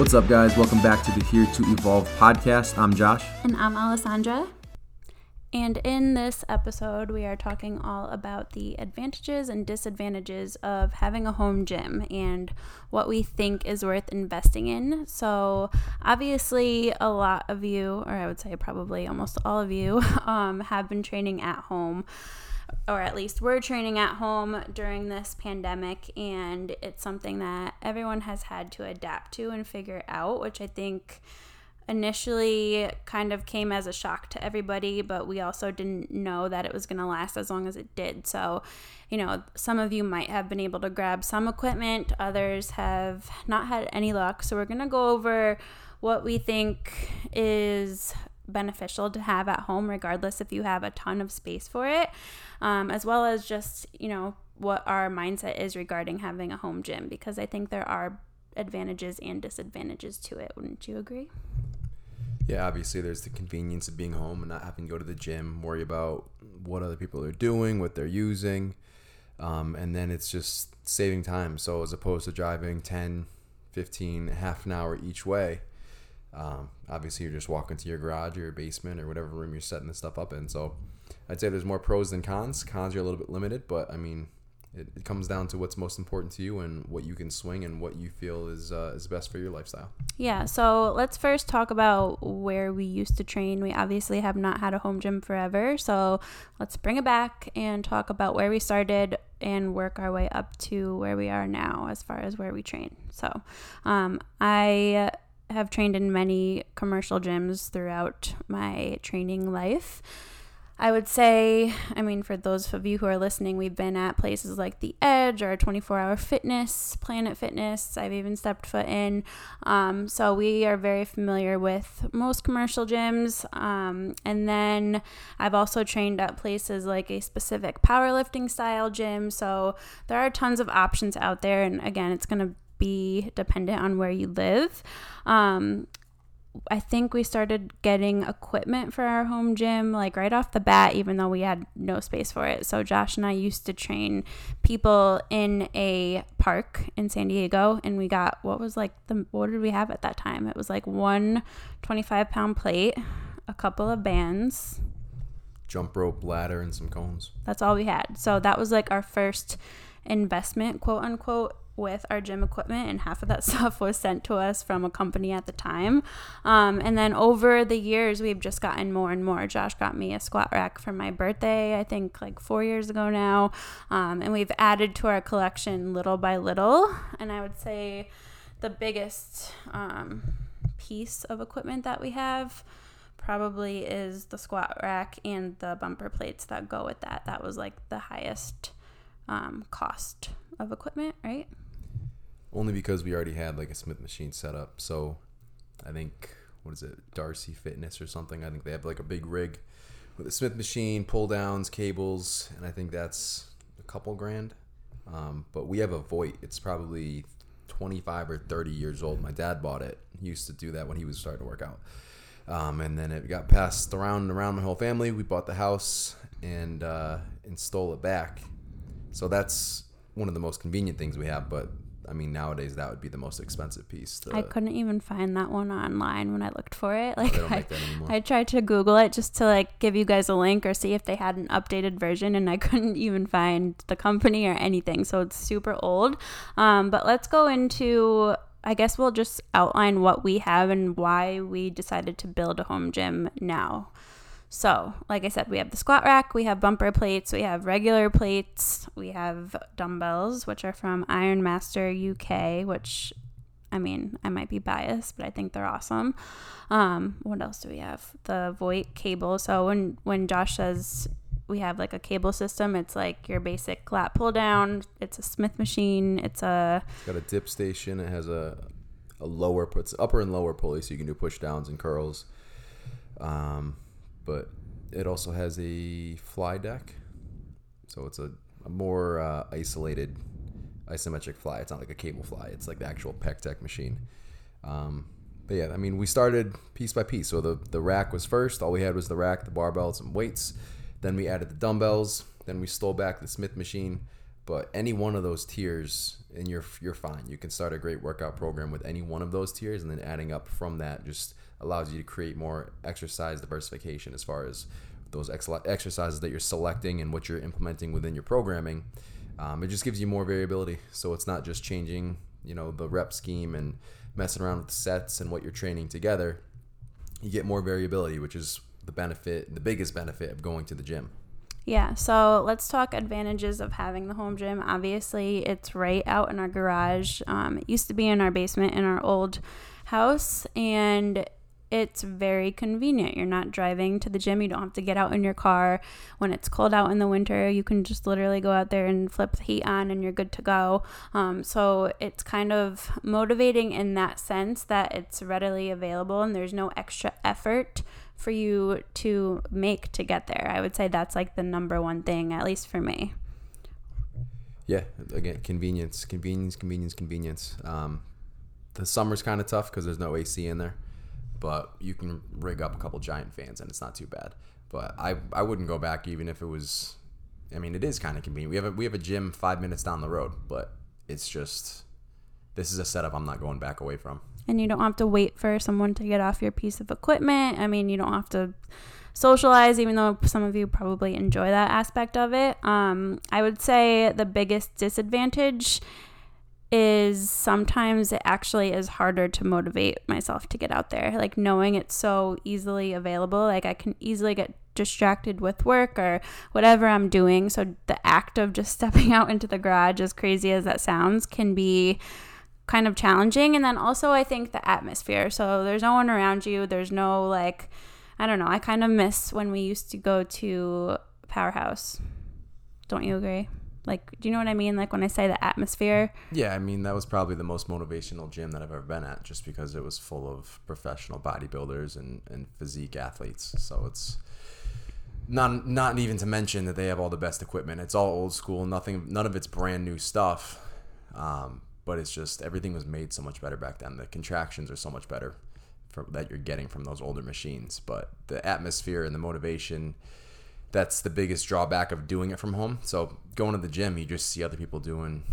What's up, guys? Welcome back to the Here to Evolve podcast. I'm Josh. And I'm Alessandra. And in this episode, we are talking all about the advantages and disadvantages of having a home gym and what we think is worth investing in. So, obviously, a lot of you, or I would say probably almost all of you, um, have been training at home or at least we're training at home during this pandemic and it's something that everyone has had to adapt to and figure out which i think initially kind of came as a shock to everybody but we also didn't know that it was going to last as long as it did. So you know some of you might have been able to grab some equipment others have not had any luck. So we're going to go over what we think is beneficial to have at home, regardless if you have a ton of space for it, um, as well as just, you know, what our mindset is regarding having a home gym, because I think there are advantages and disadvantages to it. Wouldn't you agree? Yeah, obviously, there's the convenience of being home and not having to go to the gym, worry about what other people are doing, what they're using. Um, and then it's just saving time. So, as opposed to driving 10, 15, half an hour each way, um, obviously, you're just walking to your garage or your basement or whatever room you're setting this stuff up in. So I'd say there's more pros than cons. Cons are a little bit limited, but I mean, it, it comes down to what's most important to you and what you can swing and what you feel is uh, is best for your lifestyle. Yeah. So let's first talk about where we used to train. We obviously have not had a home gym forever, so let's bring it back and talk about where we started and work our way up to where we are now as far as where we train. So um, I have trained in many commercial gyms throughout my training life. I would say, I mean, for those of you who are listening, we've been at places like The Edge or 24 Hour Fitness, Planet Fitness. I've even stepped foot in. Um, so we are very familiar with most commercial gyms. Um, and then I've also trained at places like a specific powerlifting style gym. So there are tons of options out there. And again, it's going to be dependent on where you live. Um, I think we started getting equipment for our home gym like right off the bat, even though we had no space for it. So Josh and I used to train people in a park in San Diego, and we got what was like the what did we have at that time? It was like one 25 pound plate, a couple of bands, jump rope, ladder, and some cones. That's all we had. So that was like our first investment, quote unquote, with our gym equipment, and half of that stuff was sent to us from a company at the time. Um, and then over the years, we've just gotten more and more. Josh got me a squat rack for my birthday, I think like four years ago now. Um, and we've added to our collection little by little. And I would say the biggest um, piece of equipment that we have probably is the squat rack and the bumper plates that go with that. That was like the highest um, cost of equipment, right? Only because we already had like a Smith machine set up. So I think what is it, Marcy Fitness or something? I think they have like a big rig with a Smith machine, pull downs, cables, and I think that's a couple grand. Um, but we have a Voit. It's probably 25 or 30 years old. My dad bought it. He used to do that when he was starting to work out. Um, and then it got passed around and around my whole family. We bought the house and uh, and stole it back. So that's one of the most convenient things we have, but I mean, nowadays that would be the most expensive piece. To, I couldn't even find that one online when I looked for it. Like I, I tried to Google it just to like give you guys a link or see if they had an updated version, and I couldn't even find the company or anything. So it's super old. Um, but let's go into. I guess we'll just outline what we have and why we decided to build a home gym now. So, like I said, we have the squat rack, we have bumper plates, we have regular plates, we have dumbbells, which are from Iron Master UK, which I mean, I might be biased, but I think they're awesome. Um, what else do we have? The Voit cable. So when when Josh says we have like a cable system, it's like your basic lat pull down. It's a Smith machine. It's a. It's got a dip station. It has a a lower puts upper and lower pulley, so you can do push downs and curls. Um, but it also has a fly deck. So it's a, a more uh, isolated isometric fly. It's not like a cable fly. It's like the actual PEC machine. Um, but yeah, I mean, we started piece by piece. So the, the rack was first. All we had was the rack, the barbells, and weights. Then we added the dumbbells. Then we stole back the Smith machine. But any one of those tiers, and you're you're fine. You can start a great workout program with any one of those tiers, and then adding up from that just allows you to create more exercise diversification as far as those ex- exercises that you're selecting and what you're implementing within your programming. Um, it just gives you more variability. So it's not just changing, you know, the rep scheme and messing around with the sets and what you're training together. You get more variability, which is the benefit, the biggest benefit of going to the gym. Yeah, so let's talk advantages of having the home gym. Obviously, it's right out in our garage. Um, it used to be in our basement in our old house, and it's very convenient. You're not driving to the gym. You don't have to get out in your car. When it's cold out in the winter, you can just literally go out there and flip the heat on and you're good to go. Um, so it's kind of motivating in that sense that it's readily available and there's no extra effort for you to make to get there. I would say that's like the number one thing, at least for me. Yeah, again, convenience, convenience, convenience, convenience. Um, the summer's kind of tough because there's no AC in there but you can rig up a couple giant fans and it's not too bad. But I I wouldn't go back even if it was. I mean, it is kind of convenient. We have a, we have a gym five minutes down the road, but it's just this is a setup I'm not going back away from. And you don't have to wait for someone to get off your piece of equipment. I mean, you don't have to socialize, even though some of you probably enjoy that aspect of it. Um, I would say the biggest disadvantage is sometimes it actually is harder to motivate myself to get out there. Like knowing it's so easily available, like I can easily get distracted with work or whatever I'm doing. So the act of just stepping out into the garage, as crazy as that sounds, can be kind of challenging. And then also, I think the atmosphere. So there's no one around you, there's no like, I don't know, I kind of miss when we used to go to Powerhouse. Don't you agree? Like, do you know what I mean? Like when I say the atmosphere. Yeah, I mean that was probably the most motivational gym that I've ever been at, just because it was full of professional bodybuilders and, and physique athletes. So it's not not even to mention that they have all the best equipment. It's all old school. Nothing, none of it's brand new stuff. Um, but it's just everything was made so much better back then. The contractions are so much better that you're getting from those older machines. But the atmosphere and the motivation that's the biggest drawback of doing it from home. So going to the gym, you just see other people doing,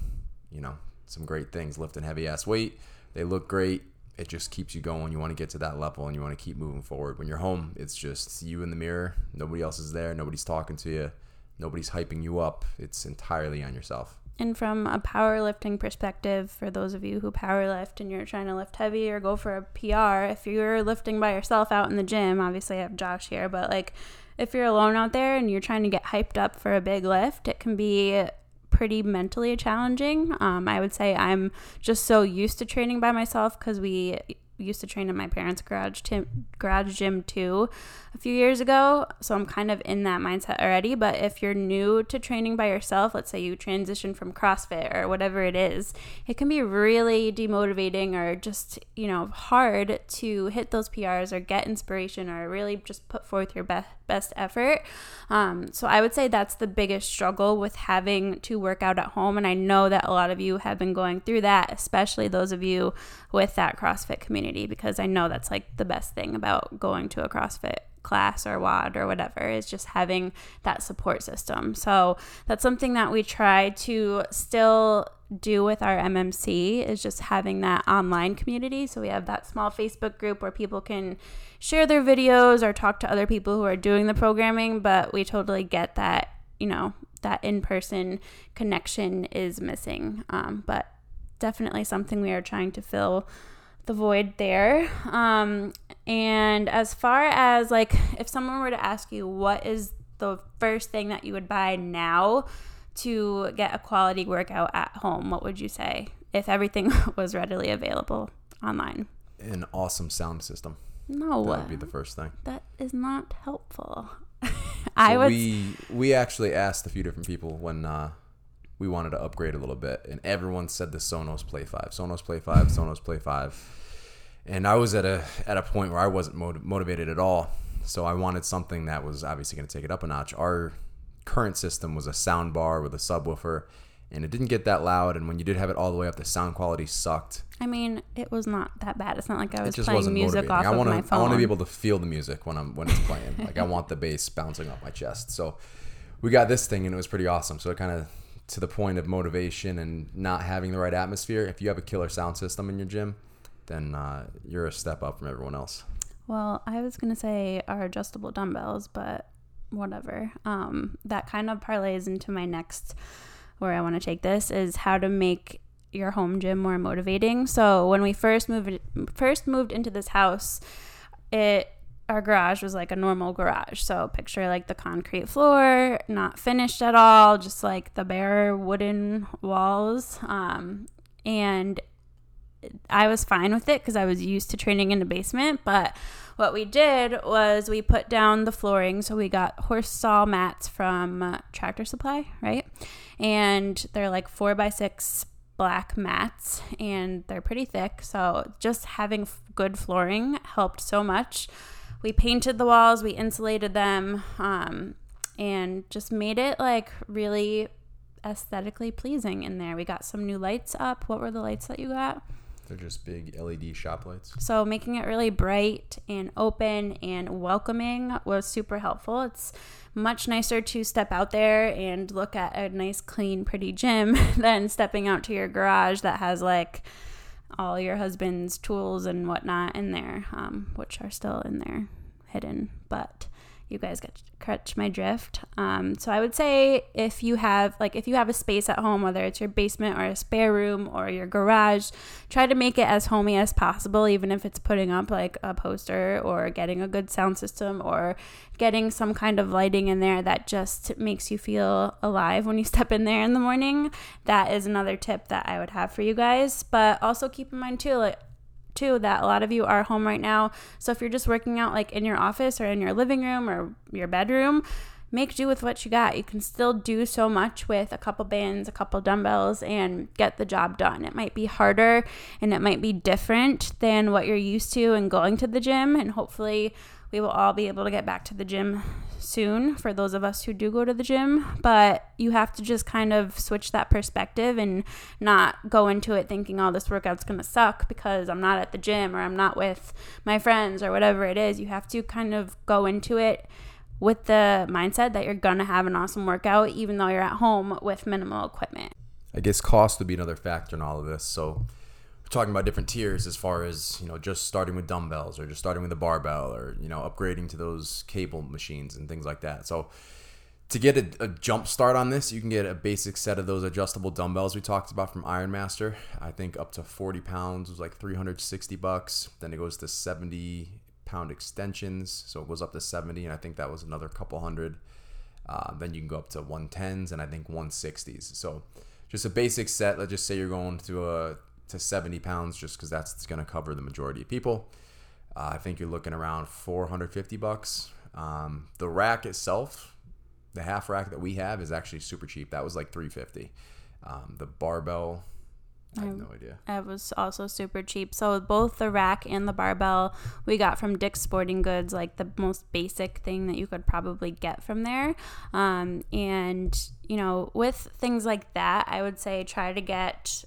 you know, some great things, lifting heavy ass weight. They look great. It just keeps you going. You want to get to that level and you want to keep moving forward. When you're home, it's just you in the mirror. Nobody else is there. Nobody's talking to you. Nobody's hyping you up. It's entirely on yourself. And from a powerlifting perspective, for those of you who powerlift and you're trying to lift heavy or go for a PR, if you're lifting by yourself out in the gym, obviously I have Josh here, but like if you're alone out there and you're trying to get hyped up for a big lift, it can be pretty mentally challenging. Um, I would say I'm just so used to training by myself because we used to train in my parents' garage tim- garage gym too a few years ago. So I'm kind of in that mindset already. But if you're new to training by yourself, let's say you transition from CrossFit or whatever it is, it can be really demotivating or just, you know, hard to hit those PRs or get inspiration or really just put forth your best best effort. Um, so I would say that's the biggest struggle with having to work out at home. And I know that a lot of you have been going through that, especially those of you with that CrossFit community, because I know that's like the best thing about going to a CrossFit class or WOD or whatever is just having that support system. So that's something that we try to still do with our MMC is just having that online community. So we have that small Facebook group where people can share their videos or talk to other people who are doing the programming, but we totally get that, you know, that in person connection is missing. Um, but definitely something we are trying to fill the void there. Um, and as far as like, if someone were to ask you, what is the first thing that you would buy now to get a quality workout at home, what would you say if everything was readily available online? An awesome sound system. No, that would be the first thing. That is not helpful. I so would. We we actually asked a few different people when uh, we wanted to upgrade a little bit, and everyone said the Sonos Play Five, Sonos Play Five, Sonos Play Five, and I was at a at a point where I wasn't motiv- motivated at all. So I wanted something that was obviously going to take it up a notch. Our current system was a sound bar with a subwoofer, and it didn't get that loud. And when you did have it all the way up, the sound quality sucked. I mean, it was not that bad. It's not like I was playing music motivating. off I wanna, of my phone. I want to be able to feel the music when I'm when it's playing. like I want the bass bouncing off my chest. So we got this thing, and it was pretty awesome. So it kind of to the point of motivation and not having the right atmosphere, if you have a killer sound system in your gym, then uh, you're a step up from everyone else. Well, I was gonna say our adjustable dumbbells, but whatever. Um, that kind of parlays into my next where I want to take this is how to make your home gym more motivating. So when we first moved first moved into this house, it our garage was like a normal garage. So picture like the concrete floor, not finished at all, just like the bare wooden walls. Um, and I was fine with it because I was used to training in the basement. But what we did was we put down the flooring. So we got horse stall mats from uh, Tractor Supply, right? And they're like four by six black mats and they're pretty thick. So just having good flooring helped so much. We painted the walls, we insulated them, um, and just made it like really aesthetically pleasing in there. We got some new lights up. What were the lights that you got? They're just big LED shop lights. So making it really bright and open and welcoming was super helpful. It's much nicer to step out there and look at a nice, clean, pretty gym than stepping out to your garage that has like all your husband's tools and whatnot in there, um, which are still in there hidden. But you guys get catch my drift. Um, so I would say if you have like if you have a space at home, whether it's your basement or a spare room or your garage, try to make it as homey as possible, even if it's putting up like a poster or getting a good sound system or getting some kind of lighting in there that just makes you feel alive when you step in there in the morning. That is another tip that I would have for you guys. But also keep in mind too, like too that a lot of you are home right now. So if you're just working out like in your office or in your living room or your bedroom, make do with what you got. You can still do so much with a couple bands, a couple dumbbells, and get the job done. It might be harder and it might be different than what you're used to and going to the gym. And hopefully, we will all be able to get back to the gym soon for those of us who do go to the gym, but you have to just kind of switch that perspective and not go into it thinking, oh, this workout's going to suck because I'm not at the gym or I'm not with my friends or whatever it is. You have to kind of go into it with the mindset that you're going to have an awesome workout even though you're at home with minimal equipment. I guess cost would be another factor in all of this. So talking about different tiers as far as you know just starting with dumbbells or just starting with a barbell or you know upgrading to those cable machines and things like that. So to get a, a, jump start on this you can get a basic set of those adjustable dumbbells we talked about from ironmaster i think up to 40 pounds was like 360 bucks. Then it goes to 70 pound extensions. So it goes up to 70 and i think that was another couple hundred. Uh, then you can go up to 110s and i think 160s so just a basic set. Let's just say you're going to a to 70 pounds just because that's going to cover the majority of people. Uh, I think you're looking around 450 bucks. Um, the rack itself, the half rack that we have, is actually super cheap. That was like 350. Um, the barbell, I have no idea. It was also super cheap. So both the rack and the barbell we got from Dick's Sporting Goods, like the most basic thing that you could probably get from there. Um, and you know, with things like that, I would say try to get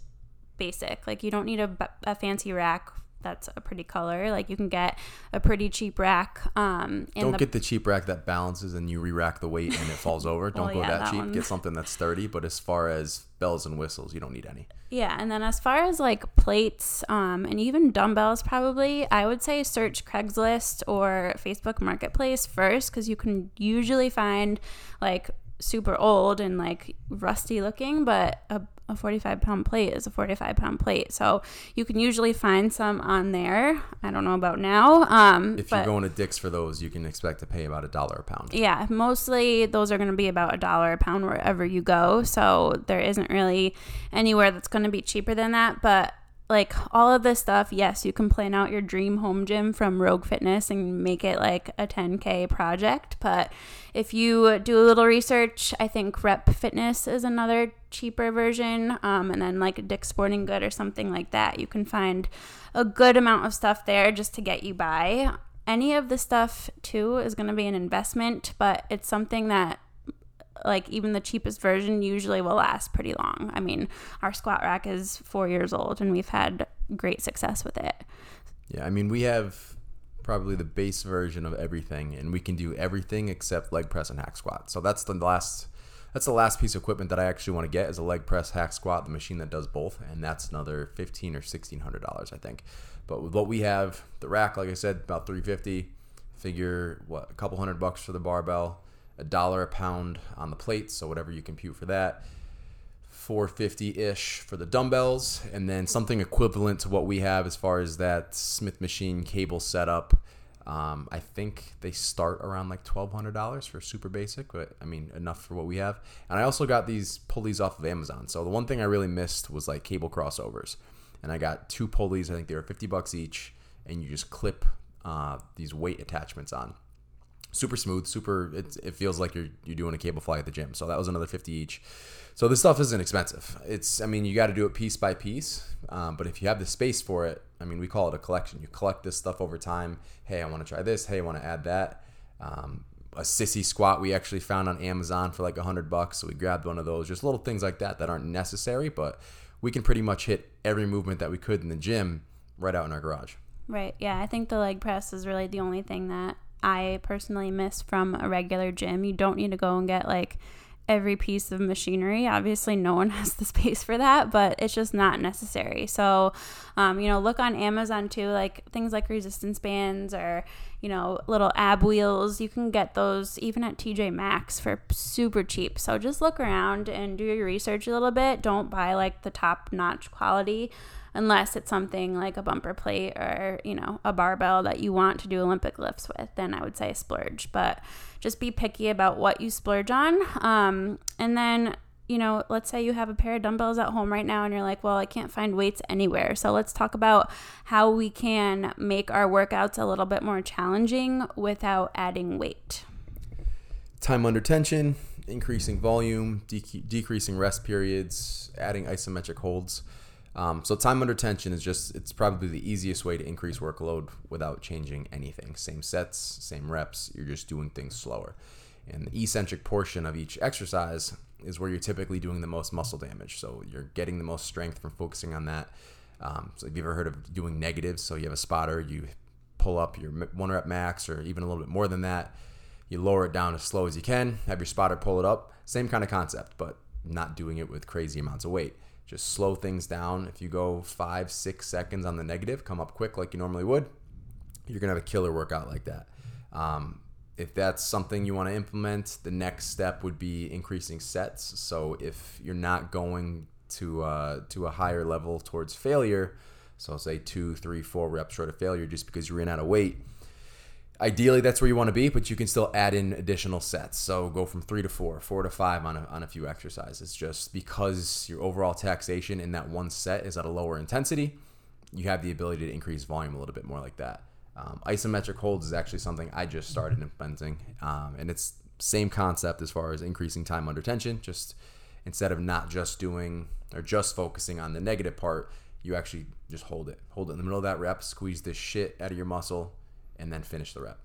basic. Like you don't need a, a fancy rack that's a pretty color. Like you can get a pretty cheap rack. Um, Don't the, get the cheap rack that balances and you re-rack the weight and it falls over. Don't well, go yeah, that, that, cheap. One. Get something that's sturdy. But as far as bells and whistles, you don't need any. Yeah, and then as far as like plates um, and even dumbbells, probably I would say search Craigslist or Facebook Marketplace first because you can usually find like super old and like rusty looking, but a, a 45 pound plate is a 45 pound plate. So you can usually find some on there. I don't know about now. Um, if you're going to Dick's for those, you can expect to pay about a dollar a pound. Yeah, mostly those are going to be about a dollar a pound wherever you go. So there isn't really anywhere that's going to be cheaper than that. But like all of this stuff, yes, you can plan out your dream home gym from Rogue Fitness and make it like a 10K project. But if you do a little research, I think Rep Fitness is another cheaper version. Um, and then like Dick's Sporting Good or something like that. You can find a good amount of stuff there just to get you by. Any of the stuff, too, is going to be an investment, but it's something that like even the cheapest version usually will last pretty long. I mean, our squat rack is four years old and we've had great success with it. Yeah, I mean, we have probably the base version of everything, and we can do everything except leg press and hack squat. So that's the last that's the last piece of equipment that I actually want to get is a leg press hack squat, the machine that does both, and that's another fifteen or sixteen hundred dollars, I think. But with what we have, the rack, like I said, about three fifty. Figure what a couple hundred bucks for the barbell, a dollar a pound on the plates, so whatever you compute for that. 450-ish for the dumbbells and then something equivalent to what we have as far as that smith machine cable setup. Um, i think they start around like $1200 for super basic but i mean enough for what we have. And i also got these pulleys off of amazon. So the one thing i really missed was like cable crossovers. And i got two pulleys i think they were 50 bucks each and you just clip uh, these weight attachments on super smooth super it, it feels like you're, you're doing a cable fly at the gym so that was another 50 each so this stuff isn't expensive. It's, I mean, you got to do it piece by piece. Um, but if you have the space for it, I mean, we call it a collection. You collect this stuff over time. Hey, I want to try this. Hey, I want to add that. Um, a sissy squat we actually found on Amazon for like a hundred bucks. So we grabbed one of those. Just little things like that that aren't necessary, but we can pretty much hit every movement that we could in the gym right out in our garage. Right. Yeah. I think the leg press is really the only thing that I personally miss from a regular gym. You don't need to go and get like every piece of machinery. Obviously, no one has the space for that, but it's just not necessary. So, um, you know, look on Amazon too, like things like resistance bands or, you know, little ab wheels. You can get those even at TJ Maxx for super cheap. So just look around and do your research a little bit. Don't buy like the top notch quality unless it's something like a bumper plate or, you know, a barbell that you want to do Olympic lifts with, then I would say splurge. But just be picky about what you splurge on. Um, and then, you know, let's say you have a pair of dumbbells at home right now and you're like, well, I can't find weights anywhere. So let's talk about how we can make our workouts a little bit more challenging without adding weight. Time under tension, increasing volume, dec- decreasing rest periods, adding isometric holds. Um, so time under tension is just it's probably the easiest way to increase workload without changing anything. Same sets, same reps. You're just doing things slower. And the eccentric portion of each exercise is where you're typically doing the most muscle damage. So you're getting the most strength from focusing on that. Um, so if you've ever heard of doing negatives? So you have a spotter, you pull up your one rep max or even a little bit more than that. You lower it down as slow as you can. Have your spotter pull it up. Same kind of concept, but not doing it with crazy amounts of weight just slow things down. If you go five, six seconds on the negative, come up quick like you normally would, you're gonna have a killer workout like that. Um, if that's something you want to implement, the next step would be increasing sets. So if you're not going to uh, to a higher level towards failure, so I'll say two, three, four reps short of failure, just because you ran out of weight, ideally that's where you want to be, but you can still add in additional sets. So go from three to four, four to five on a, on a few exercises. Just because your overall taxation in that one set is at a lower intensity, you have the ability to increase volume a little bit more like that. Um, isometric holds is actually something I just started implementing, um, and it's same concept as far as increasing time under tension. Just instead of not just doing or just focusing on the negative part, you actually just hold it, hold it in the middle of that rep, squeeze the shit out of your muscle, and then finish the rep.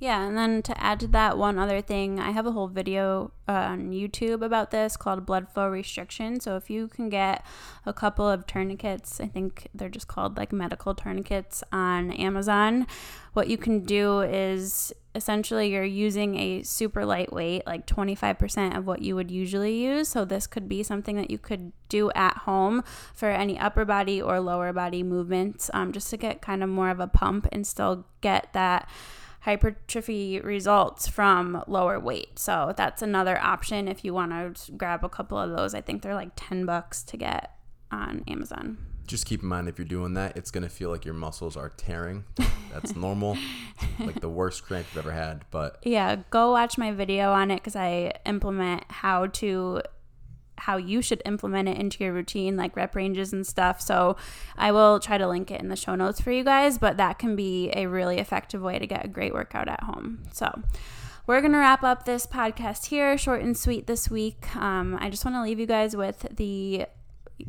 Yeah, and then to add to that, one other thing, I have a whole video on YouTube about this called blood flow restriction. So if you can get a couple of tourniquets, I think they're just called like medical tourniquets on Amazon, what you can do is essentially you're using a super lightweight, like 25% of what you would usually use. So this could be something that you could do at home for any upper body or lower body movements, um, just to get kind of more of a pump and still get that hypertrophy results from lower weight. So that's another option if you want to grab a couple of those. I think they're like 10 bucks to get on Amazon. Just keep in mind if you're doing that, it's going to feel like your muscles are tearing. That's normal. like the worst cramp you've ever had, but Yeah, go watch my video on it cuz I implement how to how you should implement it into your routine, like rep ranges and stuff. So I will try to link it in the show notes for you guys, but that can be a really effective way to get a great workout at home. So we're going to wrap up this podcast here, short and sweet this week. Um, I just want to leave you guys with the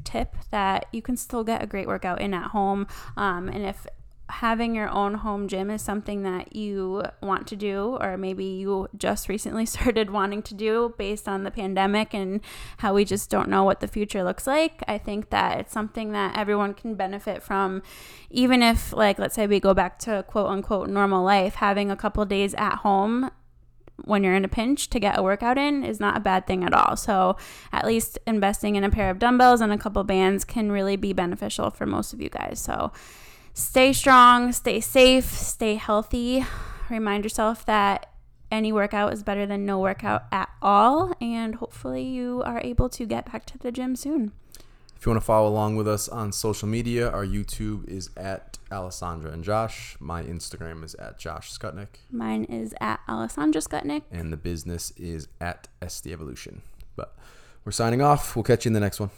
tip that you can still get a great workout in at home. Um, and if having your own home gym is something that you want to do, or maybe you just recently started wanting to do based on the pandemic and how we just don't know what the future looks like, I think that it's something that everyone can benefit from. Even if, like, let's say we go back to quote unquote normal life, having a couple days at home when you're in a pinch to get a workout in is not a bad thing at all. So, at least investing in a pair of dumbbells and a couple bands can really be beneficial for most of you guys. So, stay strong, stay safe, stay healthy. Remind yourself that any workout is better than no workout at all. And hopefully, you are able to get back to the gym soon. If you want to follow along with us on social media, our YouTube is at Alessandra and Josh. My Instagram is at Josh Skutnik. Mine is at Alessandra Skutnik. And the business is at SD Evolution. But we're signing off. We'll catch you in the next one.